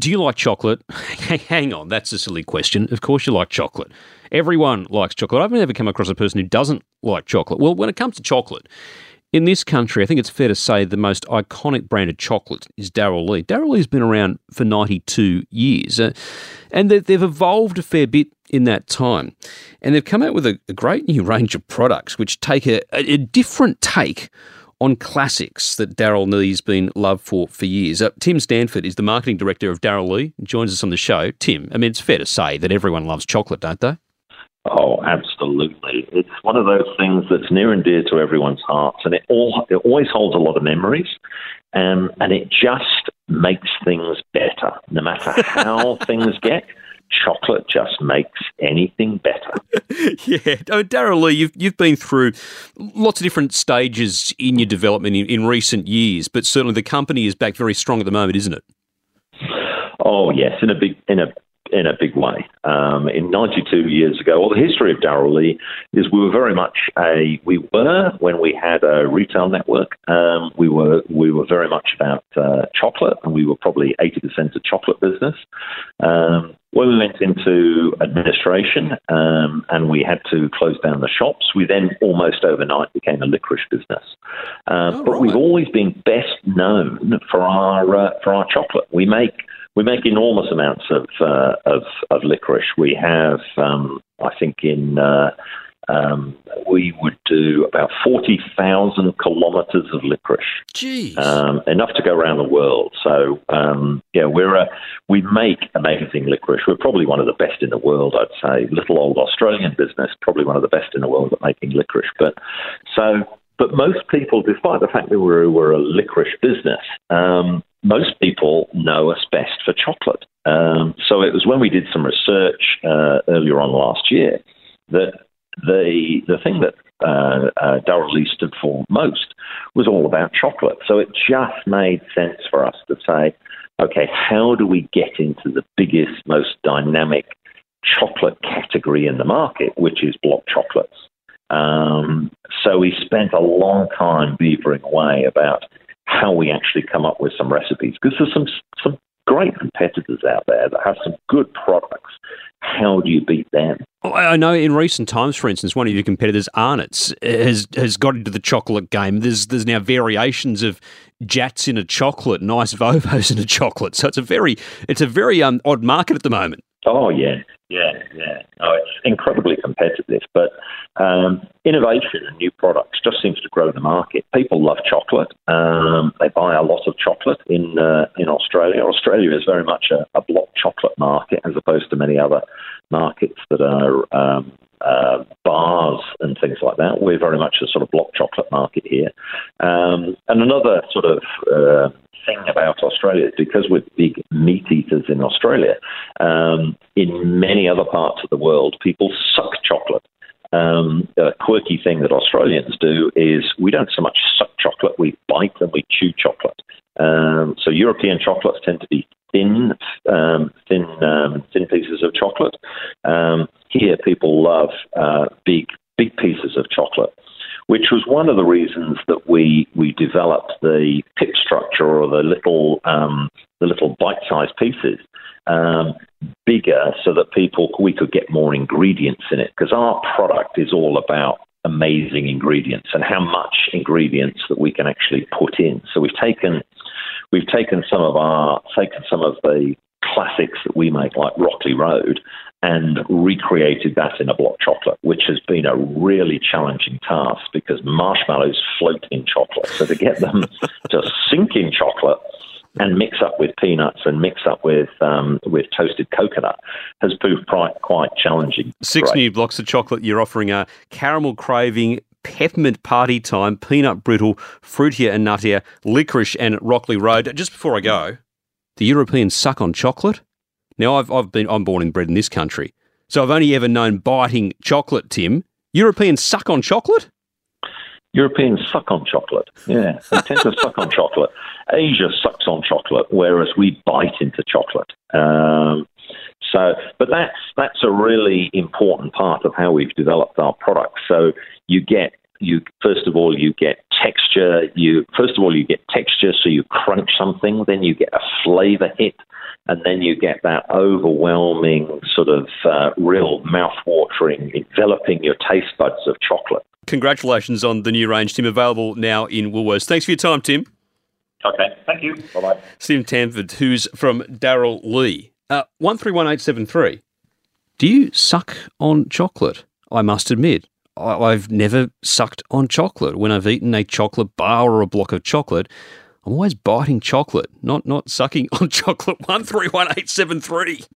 Do you like chocolate? Hang on, that's a silly question. Of course you like chocolate. Everyone likes chocolate. I've never come across a person who doesn't like chocolate. Well, when it comes to chocolate, in this country, I think it's fair to say the most iconic brand of chocolate is Darrell Lea. Darrell Lea's been around for 92 years, uh, and they've evolved a fair bit in that time. And they've come out with a, a great new range of products which take a, a different take on classics that Darrell Lea's been loved for for years. Uh, Tim Stanford is the marketing director of Daryl Lee, joins us on the show. Tim, I mean, it's fair to say that everyone loves chocolate, don't they? Oh, absolutely. It's one of those things that's near and dear to everyone's hearts, and it, all, it always holds a lot of memories, um, and it just makes things better. No matter how things get, chocolate just makes anything better. yeah. Oh, Darrell Lea, you've, you've been through lots of different stages in your development in, in recent years, but certainly the company is back very strong at the moment, isn't it? Oh yes, in a big in a in a big way. Um, in 92 years ago, well, the history of Darrell Lea is we were very much a we were when we had a retail network. Um, we were we were very much about uh, chocolate, and we were probably 80% a chocolate business. Um, when we went into administration um, and we had to close down the shops, we then almost overnight became a licorice business. Uh, oh, but right. we've always been best known for our uh, for our chocolate. We make we make enormous amounts of uh, of, of, licorice. We have, um, I think, in uh, um, we would do about forty thousand kilometres of licorice. Jeez, um, enough to go around the world. So um, yeah, we're a, we make amazing licorice. We're probably one of the best in the world, I'd say. Little old Australian business, probably one of the best in the world at making licorice. But so but most people, despite the fact that we're, we're a licorice business, um, most people know us best for chocolate. Um, so it was when we did some research uh, earlier on last year that the the thing that uh, uh, Darrell Lea stood for most was all about chocolate. So it just made sense for us to say, okay, how do we get into the biggest, most dynamic chocolate category in the market, which is block chocolates? Um, so we spent a long time beavering away about how we actually come up with some recipes because there's some some great competitors out there that have some good products. How do you beat them? I know in recent times, for instance, one of your competitors, Arnott's, has has got into the chocolate game. There's there's now variations of Jatz in a chocolate, nice Vovos in a chocolate. So it's a very it's a very um, odd market at the moment. Oh yeah, yeah, yeah. Oh, it's incredibly competitive, but um, innovation and new products just seems to grow the market. People love chocolate. Um, they buy a lot of chocolate in uh, in Australia. Australia is very much a, a, block chocolate market as opposed to many other markets that are um, uh, bars and things like that. We're very much a sort of block chocolate market here. Um, and another sort of uh, thing about Australia is because we're big meat eaters in Australia. Um, in many other parts of the world, people suck chocolate. Um, a quirky thing that Australians do is we don't so much suck chocolate, we bite and we chew chocolate. Um, so European chocolates tend to be thin, um, thin, um, thin pieces of chocolate. Um, here, people love uh, big, big pieces of chocolate which was one of the reasons that we we developed the pip structure or the little um, the little bite-sized pieces um, bigger so that people we could get more ingredients in it because our product is all about amazing ingredients and how much ingredients that we can actually put in. So we've taken we've taken some of our taken some of the classics that we make like Rocky Road and recreated that in a block chocolate, which has been a really challenging task because marshmallows float in chocolate. So to get them to sink in chocolate and mix up with peanuts and mix up with um, with toasted coconut has proved quite, quite challenging. Six new blocks of chocolate you're offering a caramel craving, peppermint party time, peanut brittle, fruitier and nuttier, licorice and Rocky Road. Just before I go, the Europeans suck on chocolate. Now, I've, I've been, I'm born and bred in this country, so I've only ever known biting chocolate, Tim. Europeans suck on chocolate? Europeans suck on chocolate. Yeah, they tend to suck on chocolate. Asia sucks on chocolate, whereas we bite into chocolate. Um, so, but that's that's a really important part of how we've developed our products. So you get you first of all you get texture. You first of all you get texture, so you crunch something, then you get a flavour hit, and then you get that overwhelming sort of uh, real mouth-watering, enveloping your taste buds of chocolate. Congratulations on the new range, Tim, available now in Woolworths. Thanks for your time, Tim. Okay, thank you. Bye bye. Tim Stanford, who's from Darrell Lea Uh, 131873. Do you suck on chocolate? I must admit, I've never sucked on chocolate. When I've eaten a chocolate bar or a block of chocolate, I'm always biting chocolate, not not sucking on chocolate. 131873.